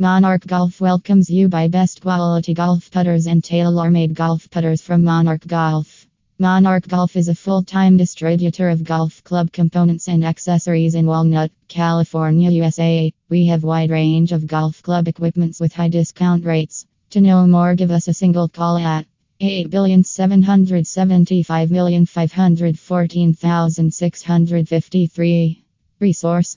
Monark Golf welcomes you by best quality golf putters and Taylormade golf putters from Monark Golf. Monark Golf is a full time distributor of golf club components and accessories in Walnut, California, USA. We have wide range of golf club equipments with high discount rates. To know more, give us a single call at 8,775,514,653. Resource